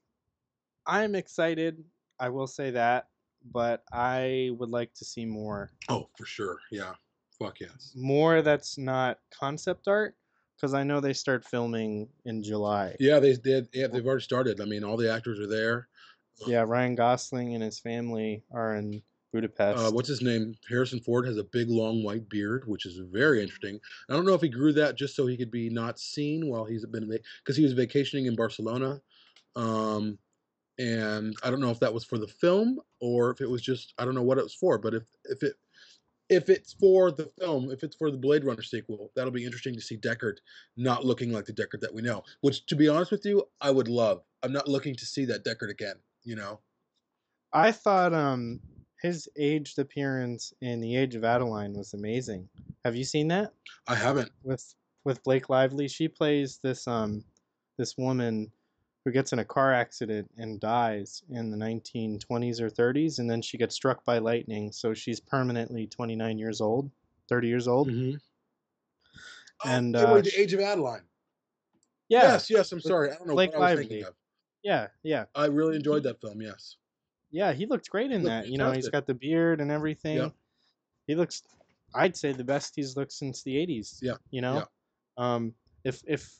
I'm excited. I will say that, but I would like to see more. Oh, for sure. Yeah. Fuck yes. More that's not concept art, because I know they start filming in July. Yeah, they did. Yeah, they've already started. I mean, all the actors are there. Yeah, Ryan Gosling and his family are in Budapest. Uh, what's his name? Harrison Ford has a big, long white beard, which is very interesting. I don't know if he grew that just so he could be not seen while he's been because he was vacationing in Barcelona, um, and I don't know if that was for the film or if it was just I don't know what it was for. But if if it if it's for the film, if it's for the Blade Runner sequel, that'll be interesting to see Deckard not looking like the Deckard that we know. Which, to be honest with you, I would love. I'm not looking to see that Deckard again. You know. I thought um his aged appearance in The Age of Adaline was amazing. Have you seen that I haven't. with with Blake Lively? She plays this um this woman who gets in a car accident and dies in the 1920s or 30s, and then she gets struck by lightning, so she's permanently 29 years old, 30 years old. Mm-hmm. And, oh, uh, the Age of Adaline. Yeah, Yes, yes. I'm sorry. I don't know Blake what I was thinking Lively. of. yeah, yeah, I really enjoyed that film. Yes. Yeah. He looked great in Looked that. You know, he's got the beard and everything. He looks, I'd say, the best he's looked since the 80s. Yeah, You know, um, if if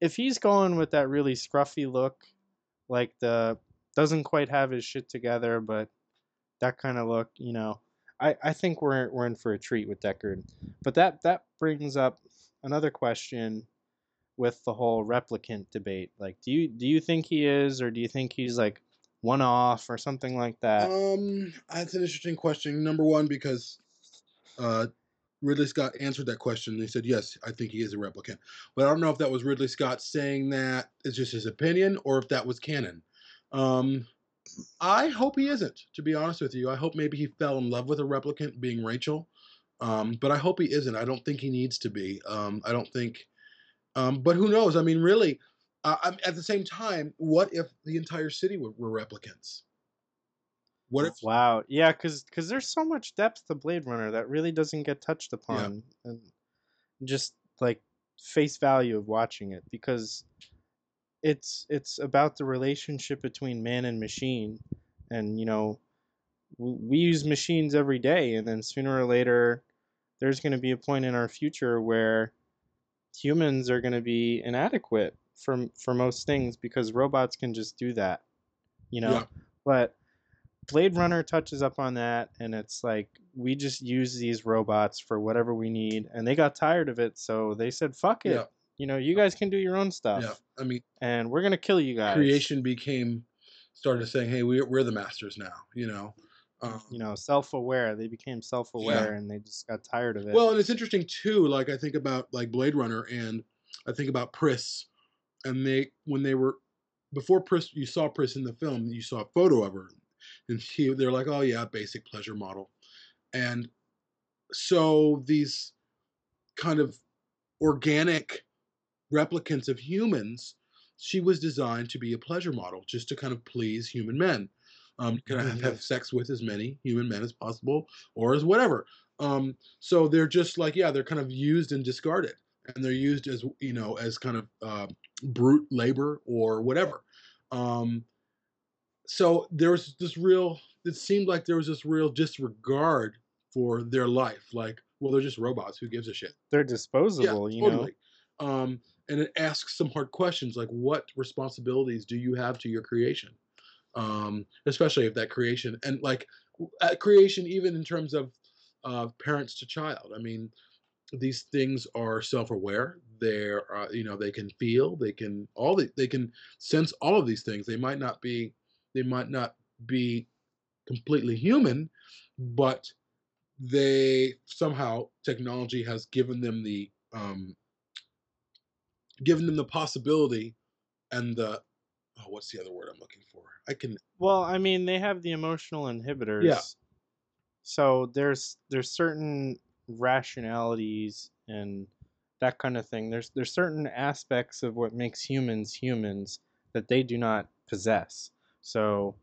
if he's going with that really scruffy look, like the doesn't quite have his shit together, but that kind of look, you know, I, I think we're we're in for a treat with Deckard. But that that brings up another question with the whole replicant debate. Like, do you do you think he is, or do you think he's like one off or something like that? Um, that's an interesting question. Number one, because uh, Ridley Scott answered that question. He said, "Yes, I think he is a replicant." But I don't know if that was Ridley Scott saying that it's just his opinion, or if that was canon. Um, I hope he isn't. To be honest with you, I hope maybe he fell in love with a replicant, being Rachel. Um, but I hope he isn't. I don't think he needs to be. Um, I don't think. Um, but who knows? I mean, really. Uh, I'm, at the same time, what if the entire city were, were replicants? What if Wow, yeah, because because there's so much depth to Blade Runner that really doesn't get touched upon, and just like face value of watching it because it's it's about the relationship between man and machine, and you know we use machines every day, and then sooner or later there's going to be a point in our future where humans are going to be inadequate for for most things because robots can just do that, you know. Yeah. But Blade Runner touches up on that, and it's like we just use these robots for whatever we need, and they got tired of it, so they said, "Fuck it." Yeah. You know, you guys can do your own stuff, Yeah, I mean, and we're gonna kill you guys. creation became started saying, "Hey, we're we're the masters now." You know. Um, You know, self-aware. They became self-aware, and they just got tired of it. Well, and it's interesting too. Like I think about like Blade Runner, and I think about Pris, and they when they were before Pris, you saw Pris in the film. You saw a photo of her, and she they're like, "Oh yeah, basic pleasure model," and so these kind of organic replicants of humans, she was designed to be a pleasure model, just to kind of please human men. Um, can have, have sex with as many human men as possible, or as whatever. Um, so they're just like, yeah, they're kind of used and discarded, and they're used as you know as kind of uh, brute labor or whatever. Um, so there was this real. It seemed like there was this real disregard for their life. Like, well, they're just robots. Who gives a shit? They're disposable, you know. totally. Um, and it asks some hard questions like, what responsibilities do you have to your creation? Um, especially if that creation and like at creation, even in terms of uh, parents to child. I mean, these things are self-aware. They're, uh, you know, they can feel. They can all the, they can sense all of these things. They might not be, they might not be completely human, but they somehow technology has given them the um, given them the possibility and the oh, what's the other word I'm looking for? I can Well, I mean, they have the emotional inhibitors. yeah So there's there's certain rationalities and that kind of thing. There's there's certain aspects of what makes humans humans that they do not possess. So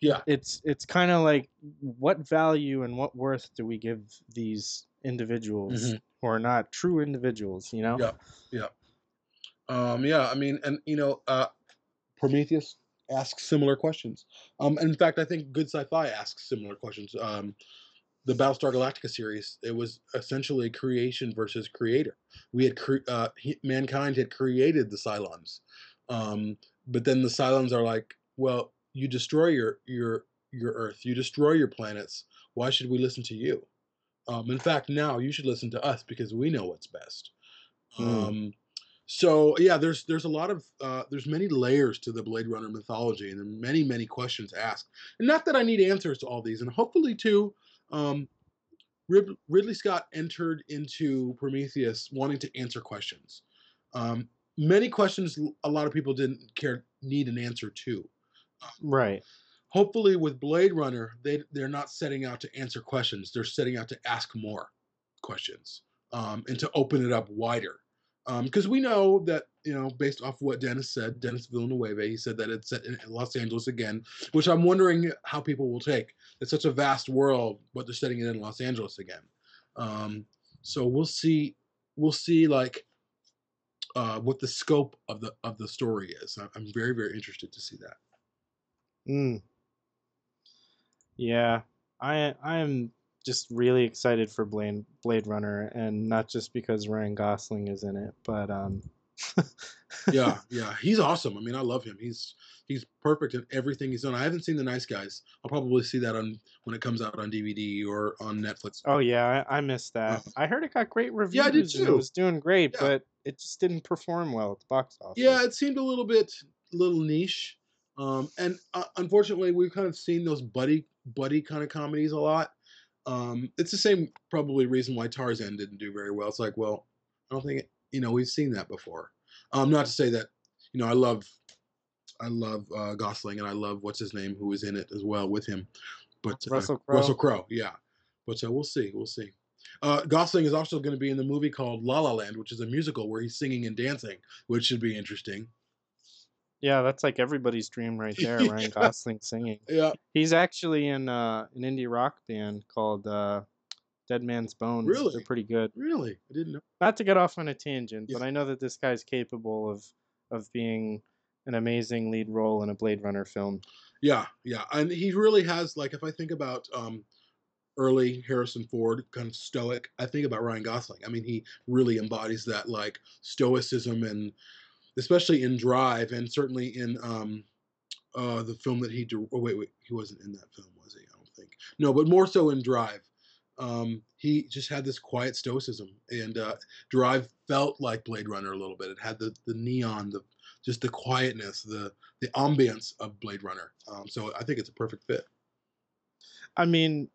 yeah it's it's kind of like what value and what worth do we give these individuals Mhm. who are not true individuals, you know? Yeah. yeah um yeah I mean and you know uh Prometheus asks similar questions. Um in fact I think Good Sci-Fi asks similar questions. Um the Battlestar Galactica series, it was essentially creation versus creator. We had cre- uh, he, mankind had created the Cylons, um, but then the Cylons are like, well, you destroy your your your Earth, you destroy your planets. Why should we listen to you? Um, in fact, now you should listen to us because we know what's best. Hmm. Um, so yeah, there's there's a lot of uh, there's many layers to the Blade Runner mythology, and there are many many questions asked. And not that I need answers to all these, and hopefully too. Um, Rid- Ridley Scott entered into Prometheus wanting to answer questions. Um, many questions a lot of people didn't care need an answer to. Right. Hopefully, with Blade Runner, they they're not setting out to answer questions. They're setting out to ask more questions um, and to open it up wider. Because we know that you know, based off what Denis said, Denis Villeneuve, he said that it's set in Los Angeles again, which I'm wondering how people will take. It's such a vast world, but they're setting it in Los Angeles again. Um, so we'll see. We'll see like uh, what the scope of the of the story is. I'm very very interested to see that. Mm. Yeah, I I am just really excited for Blade Blade Runner, and not just because Ryan Gosling is in it, but um. <laughs> yeah, yeah, he's awesome. I mean, I love him. He's he's perfect in everything he's done. I haven't seen The Nice Guys. I'll probably see that on when it comes out on DVD or on Netflix. Oh yeah, I, I missed that. Uh, I heard it got great reviews. Yeah, I did and it was doing great, Yeah. but it just didn't perform well at the box office. Yeah, it seemed a little bit little niche. Um, and uh, unfortunately, we've kind of seen those buddy buddy kind of comedies a lot. Um, it's the same probably reason why Tarzan didn't do very well. It's like, well, I don't think you know we've seen that before. Um, not to say that you know I love I love uh, Gosling and I love what's his name who was in it as well with him, but uh, Russell Crowe. Russell Crowe, yeah. But uh, we'll see, we'll see. Uh, Gosling is also going to be in the movie called La La Land, which is a musical where he's singing and dancing, which should be interesting. Yeah, that's like everybody's dream right there. <laughs> Ryan Gosling singing. Yeah, He's actually in uh, an indie rock band called uh, Dead Man's Bones. Really? They're pretty good. really, I didn't know. Not to get off on a tangent, Yeah. but I know that this guy's capable of of being an amazing lead role in a Blade Runner film. Yeah, yeah, and he really has like if I think about um, early Harrison Ford, kind of stoic. I think about Ryan Gosling. I mean, he really embodies that like stoicism and especially in Drive and certainly in um, uh, the film that he. dir- Oh wait, wait, he wasn't in that film, was he? I don't think. No, but more so in Drive. Um, he just had this quiet stoicism, and uh, Drive felt like Blade Runner a little bit. It had the the neon, the just the quietness, the the ambience of Blade Runner. Um, so I think it's a perfect fit. I mean,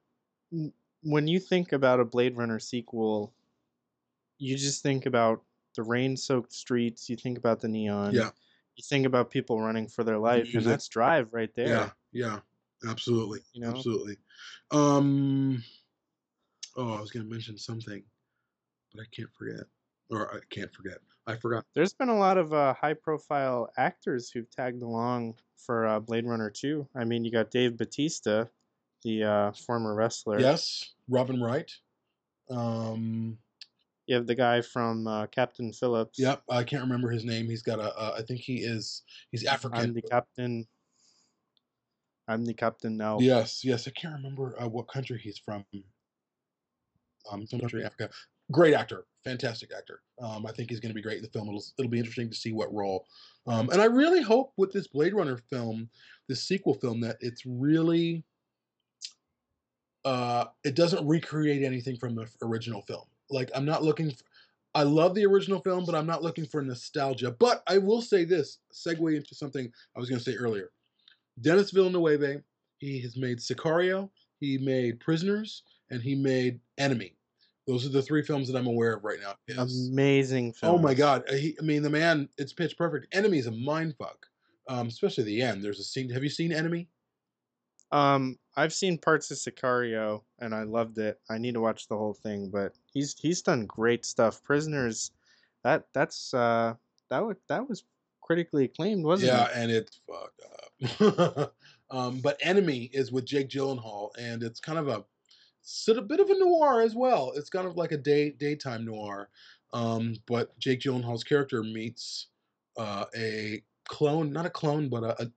when you think about a Blade Runner sequel, you just think about the rain-soaked streets. You think about the neon. Yeah. You think about people running for their life, and that's Drive right there. Yeah, yeah, absolutely, You know? absolutely. Um, oh, I was going to mention something, but I can't forget, or I can't forget. I forgot. There's been a lot of uh, high-profile actors who've tagged along for uh, Blade Runner 2. I mean, you got Dave Batista, the uh, former wrestler. Yes, Robin Wright. Um, You have the guy from uh, Captain Phillips. yep, I can't remember his name. He's got a. Uh, I think he is. He's African. I'm the captain. I'm the captain now. Yes, yes. I can't remember uh, what country he's from. Um, some country in Africa. Great actor, fantastic actor. Um, I think he's going to be great in the film. It'll it'll be interesting to see what role. Um, and I really hope with this Blade Runner film, this sequel film, that it's really. Uh, it doesn't recreate anything from the original film. Like I'm not looking. For, I love the original film, but I'm not looking for nostalgia. But I will say this: segue into something I was going to say earlier. Denis Villeneuve, he has made Sicario, he made Prisoners, and he made Enemy. Those are the three films that I'm aware of right now. Yes. Amazing film. Oh my God! He, I mean, the man, it's pitch perfect. Enemy is a mind fuck, um, especially the end. There's a scene. Have you seen Enemy? Um, I've seen parts of Sicario and I loved it. I need to watch the whole thing, but he's he's done great stuff. Prisoners, that that's uh that was that was critically acclaimed, wasn't yeah, it? Yeah, and it's fucked up. <laughs> um, but Enemy is with Jake Gyllenhaal, and it's kind of a it's a bit of a noir as well. It's kind of like a day daytime noir. Um, but Jake Gyllenhaal's character meets uh, a clone, not a clone, but a, a,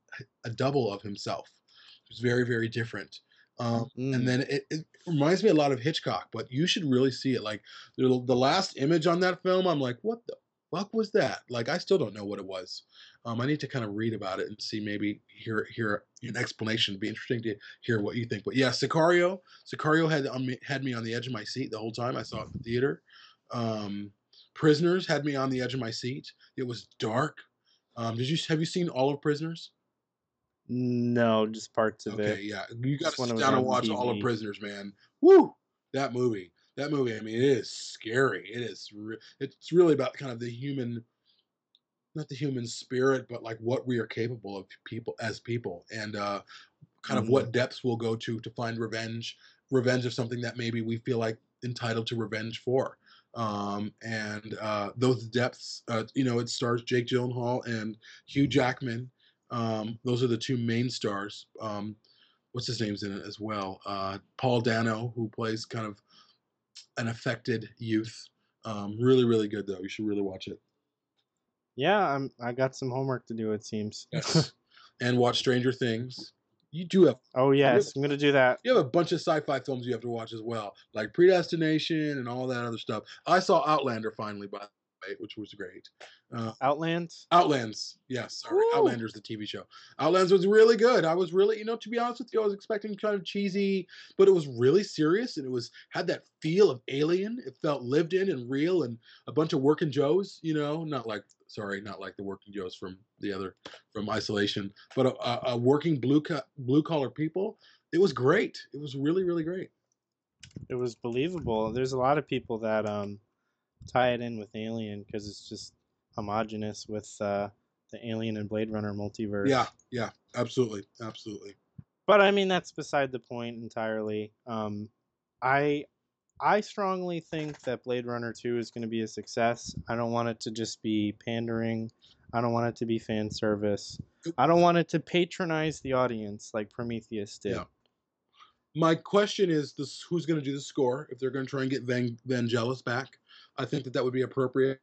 a double of himself. It's very, very different. Um, Mm. And then it, it reminds me a lot of Hitchcock, but you should really see it. Like the, the last image on that film, I'm like, what the fuck was that? Like I still don't know what it was. Um, I need to kind of read about it and see maybe hear hear an explanation. It'd be interesting to hear what you think. But yeah, Sicario, Sicario had on me had me on the edge of my seat the whole time. I saw it in the theater. Um, Prisoners had me on the edge of my seat. It was dark. Um, did you have you seen all of Prisoners? No, just parts of Okay, it. yeah, you got to sit down and watch all of Prisoners, man. Woo! That movie, that movie. I mean, it is scary. It is. Re- it's really about kind of the human, not the human spirit, but like what we are capable of people as people, and uh, kind of Mhm. what depths we'll go to to find revenge, revenge of something that maybe we feel like entitled to revenge for. Um, and uh, those depths, uh, you know, it stars Jake Gyllenhaal and Hugh Jackman. Um, those are the two main stars. Um, what's his name's in it as well? Uh, Paul Dano, who plays kind of an affected youth. Um, really, really good though. You should really watch it. Yeah, I'm I got some homework to do it seems. Yes. <laughs> and watch Stranger Things. You do have oh yes, I'm gonna do that. you have a bunch of sci-fi films you have to watch as well, like Predestination and all that other stuff. I saw Outlander finally, by the way, which was great. Uh, Outland. Outlands, yes, sorry, Woo! Outlander's the TV show. Outlands was really good. I was really, you know, to be honest with you, I was expecting kind of cheesy, but it was really serious and it was had that feel of Alien. It felt lived in and real, and a bunch of working Joes, you know, not like sorry, not like the working Joes from the other from Isolation, but a, a, a working blue co- blue collar people. It was great. It was really, really great. It was believable. There's a lot of people that um tie it in with Alien because it's just homogenous with uh, the Alien and Blade Runner multiverse. Yeah, yeah, absolutely, absolutely. but I mean that's beside the point entirely. Um, I I strongly think that Blade Runner 2 is going to be a success. I don't want it to just be pandering. I don't want it to be fan service. I don't want it to patronize the audience like Prometheus did. Yeah. My question is this: Who's going to do the score? If they're going to try and get Van Vangelis back, I think that that would be appropriate.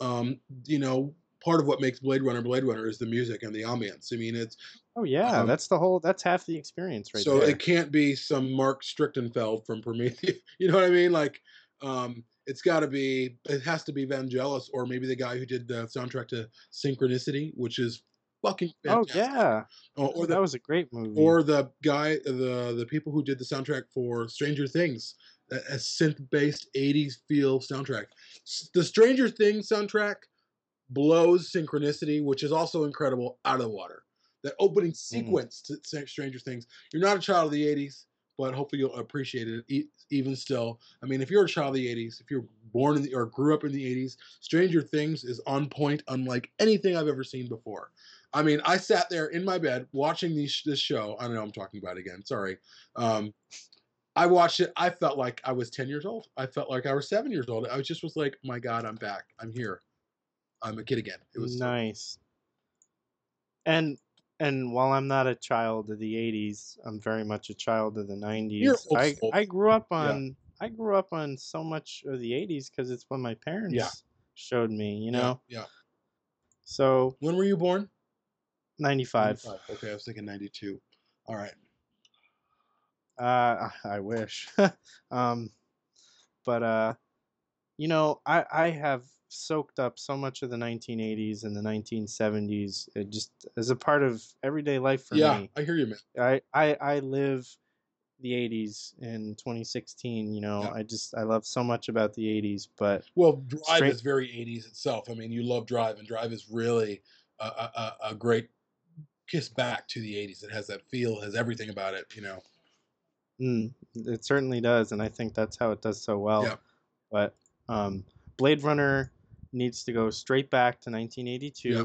Um, you know, part of what makes Blade Runner Blade Runner is the music and the ambiance. I mean, it's Oh yeah, Um, that's the whole. That's half the experience right so there. it can't be some Marc Streitenfeld from Prometheus. <laughs> You know what I mean? Like, um, it's got to be. It has to be Vangelis or maybe the guy who did the soundtrack to Synchronicity, which is fucking oh yeah, Or, or the that was a great movie. or the guy the the people who did the soundtrack for Stranger Things, a, a synth-based '80s feel soundtrack. S- The Stranger Things soundtrack blows Synchronicity, which is also incredible, out of the water. That opening sequence to Stranger Things. You're not a child of the '80s, but hopefully you'll appreciate it e- even still. I mean, if you're a child of the '80s, if you're born in the or grew up in the '80s, Stranger Things is on point, unlike anything I've ever seen before. I mean, I sat there in my bed watching these, this show. I don't know I'm talking about it again. Sorry. Um, I watched it. I felt like I was 10 years old. I felt like I was seven years old. I was just was like, my God, I'm back. I'm here. I'm a kid again. It was nice. And and while I'm not a child of the '80s, I'm very much a child of the '90s. I. I grew up Yeah. on I grew up on so much of the '80s because it's what my parents showed me. You yeah, know, Yeah. so When were you born? '95. 95. Okay, I was thinking 92. All right. Uh, <laughs> I wish. <laughs> um, but uh, you know, I I have soaked up so much of the 1980s and the 1970s. It just as a part of everyday life for yeah, me. I hear you, man. I, I I live the 80s in 2016. You know, Yeah. I just I love so much about the 80s. But Well, Drive Straight- is very 80s itself. I mean, you love Drive, and Drive is really a, a, a- a great kiss back to the 80s. It has that feel, has everything about it, you know. Mm, it certainly does, and I think that's how it does so well. Yeah. But um, Blade Runner needs to go straight back to 1982. Yeah.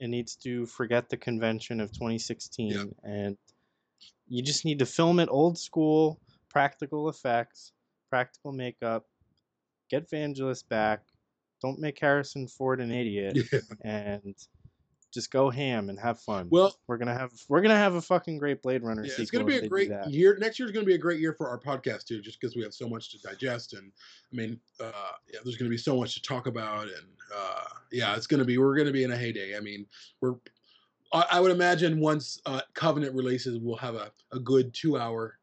It needs to forget the convention of 2016, Yeah. and you just need to film it old school, practical effects, practical makeup. Get Vangelis back. Don't make Harrison Ford an idiot, <laughs> and just go ham and have fun. Well, we're gonna have we're gonna have a fucking great Blade Runner yeah, it's going to be a great year. Next year is going to be a great year for our podcast, too, just because we have so much to digest. And I mean, uh, yeah, there's going to be so much to talk about. And uh, yeah, it's going to be, we're going to be in a heyday. I mean, we're, I, I would imagine once uh, Covenant releases, we'll have a, a good two hour,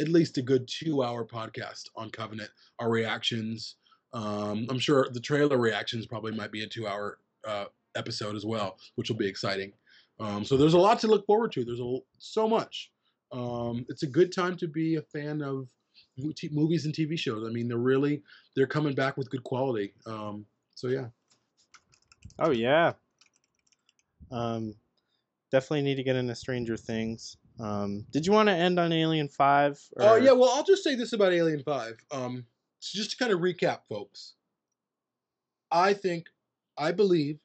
at least a good two hour podcast on Covenant, our reactions. Um, I'm sure the trailer reactions probably might be a two hour uh, episode as well, which will be exciting. Um, so there's a lot to look forward to. There's a, so much. Um, it's a good time to be a fan of movies and TV shows. I mean, they're really they're coming back with good quality. Um, so yeah, Oh yeah. Um, definitely need to get into Stranger Things. Um, did you want to end on Alien Five? Oh yeah. Well, I'll just say this about Alien Five. Um, so just to kind of recap, folks. I think, I believe,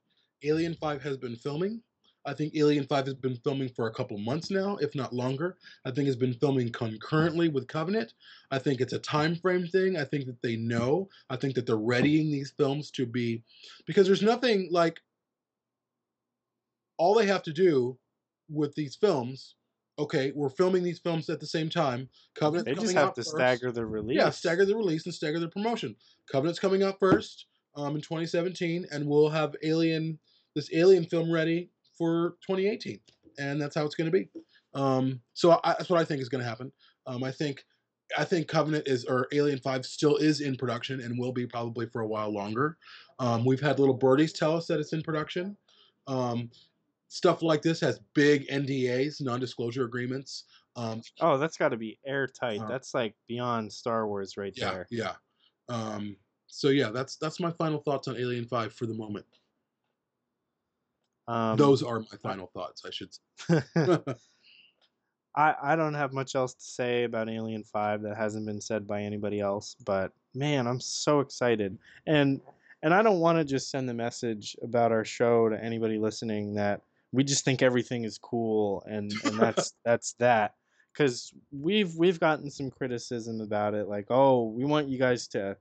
Alien Five has been filming. I think Alien Five has been filming for a couple months now, if not longer. I think it's been filming concurrently with Covenant. I think it's a time frame thing. I think that they know. I think that they're readying these films to be, because there's nothing like. All they have to do with these films okay, we're filming these films at the same time. Covenant. they just have to first. stagger the release. Yeah, stagger the release and stagger the promotion. Covenant's coming out first um, in 2017, and we'll have Alien, this Alien film ready for 2018, and that's how it's going to be. Um, so I, that's what I think is going to happen. Um, I think, I think Covenant is or Alien Five still is in production and will be probably for a while longer. Um, we've had little birdies tell us that it's in production. Um, stuff like this has big NDAs, non-disclosure agreements. Um, Oh, that's got to be airtight. Uh, that's like beyond Star Wars right yeah, there. yeah. Um, so yeah, that's that's my final thoughts on Alien Five for the moment. Um, Those are my final thoughts. I should. <laughs> <laughs> I, I don't have much else to say about Alien 5 that hasn't been said by anybody else, but man, I'm so excited. And and I don't want to just send the message about our show to anybody listening that we just think everything is cool and, and that's <laughs> that's that. Cuz we've we've gotten some criticism about it like, "Oh, we want you guys to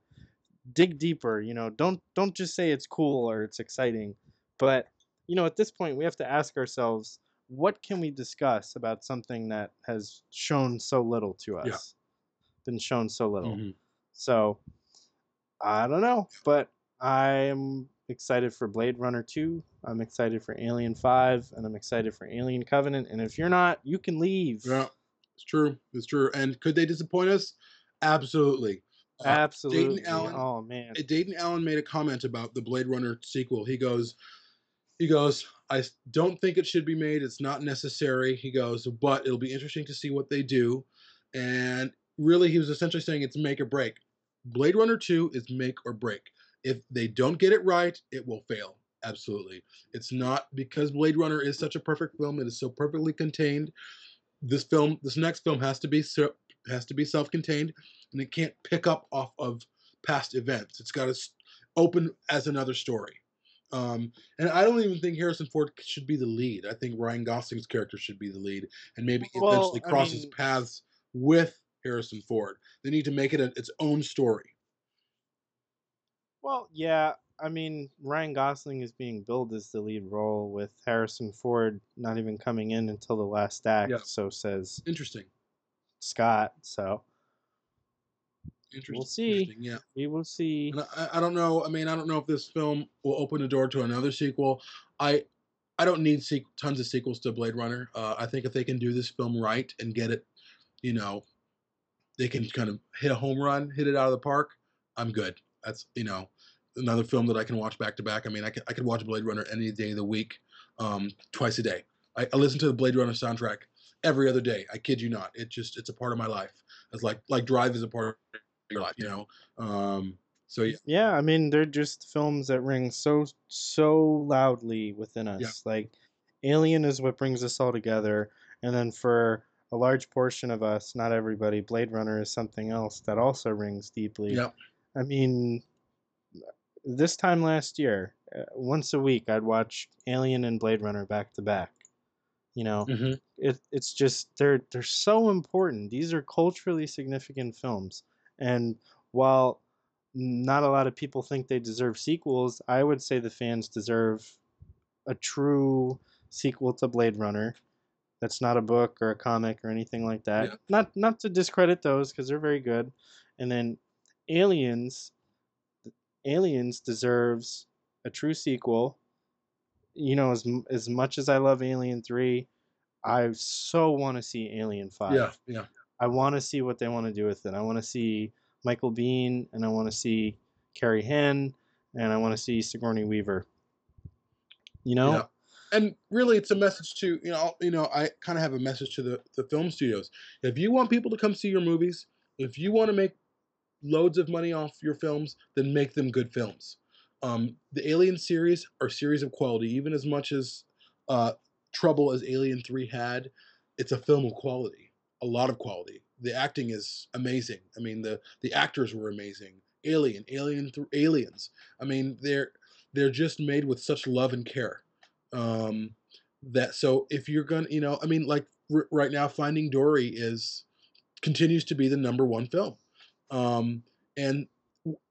dig deeper, you know, don't don't just say it's cool or it's exciting." But, you know, at this point we have to ask ourselves what can we discuss about something that has shown so little to us Yeah. been shown so little Mhm. so i don't know but i'm excited for blade runner 2 i'm excited for alien 5 and i'm excited for alien covenant and if you're not you can leave Yeah, it's true. It's true. And could they disappoint us? Absolutely. Uh, absolutely Allen- oh man Dayton Allen made a comment about the Blade Runner sequel. He goes, he goes, I don't think it should be made. It's not necessary. He goes, but it'll be interesting to see what they do. And really, he was essentially saying it's make or break. Blade Runner 2 is make or break. If they don't get it right, it will fail. Absolutely. It's not because Blade Runner is such a perfect film. It is so perfectly contained. This film, this next film has to be has to be self-contained, and it can't pick up off of past events. It's got to open as another story. Um, and I don't even think Harrison Ford should be the lead. I think Ryan Gosling's character should be the lead, and maybe Well, eventually I crosses mean- paths with Harrison Ford. They need to make it a, its own story. well yeah i mean ryan gosling is being billed as the lead role with harrison ford not even coming in until the last act Yeah. so says Interesting. scott so Interesting. see. Interesting, Yeah. we will see I, I don't know. I mean, I don't know if this film will open the door to another sequel. I I don't need sequ- tons of sequels to Blade Runner. Uh, I think if they can do this film right and get it, you know, they can kind of hit a home run, hit it out of the park. I'm good. That's you know another film that I can watch back to back. I mean, I could I could watch Blade Runner any day of the week, um, twice a day. I, I listen to the Blade Runner soundtrack every other day. I kid you not. It just it's a part of my life. It's like like Drive is a part of your. You know. Um, so yeah, Yeah, I mean they're just films that ring so so loudly within us. Yeah. Like Alien is what brings us all together, and then for a large portion of us, not everybody, Blade Runner is something else that also rings deeply. yeah, I mean, this time last year, uh, once a week, I'd watch Alien and Blade Runner back to back. You know, hmm it, it's just they're they're so important. These are culturally significant films, and while not a lot of people think they deserve sequels, I would say the fans deserve a true sequel to Blade Runner. That's not a book or a comic or anything like that. Yeah. Not not to discredit those because they're very good. And then Aliens, Aliens deserves a true sequel. You know, as as much as I love Alien Three, I so want to see Alien Five. yeah, yeah. I want to see what they want to do with it. I want to see Michael Biehn, and I want to see Carrie Henn, and I want to see Sigourney Weaver. You know, Yeah. and really it's a message to you know you know i kind of have a message to the, the film studios if you want people to come see your movies if you want to make loads of money off your films then make them good films um, the alien series are series of quality even as much as uh, trouble as alien 3 had it's a film of quality a lot of quality. The acting is amazing. I mean the the actors were amazing. Alien alien th- aliens. I mean they're they're just made with such love and care. Um that so if you're gonna you know i mean like r- right now finding dory is continues to be the number one film. Um and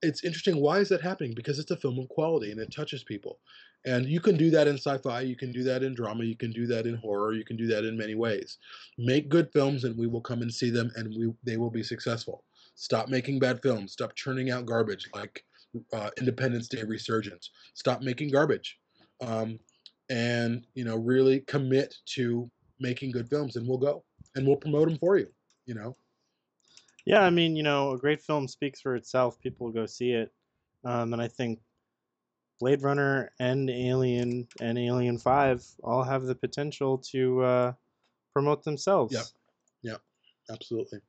it's interesting why is that happening? Because it's a film of quality and it touches people and you can do that in sci-fi you can do that in drama you can do that in horror you can do that in many ways. Make good films and we will come and see them and we they will be successful. Stop making bad films. Stop churning out garbage like uh, independence day resurgence. Stop making garbage. Um, and you know really commit to making good films and we'll go and we'll promote them for you you know? Yeah. I mean, you know, a great film speaks for itself. People will go see it, um, and I think Blade Runner and Alien and Alien Five all have the potential to uh, promote themselves. Yeah, yeah, absolutely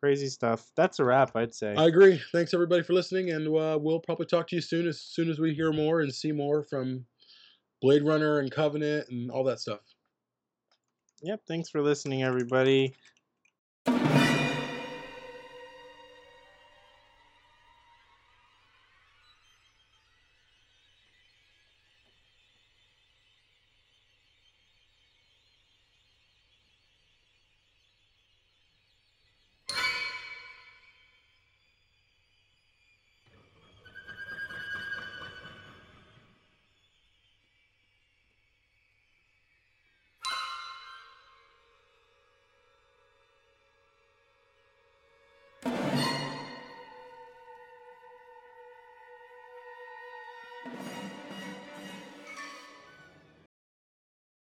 Crazy stuff. That's a wrap, I'd say. i agree thanks everybody for listening and uh, we'll probably talk to you soon as soon as we hear more and see more from blade runner and covenant and all that stuff Yep. Thanks for listening, everybody.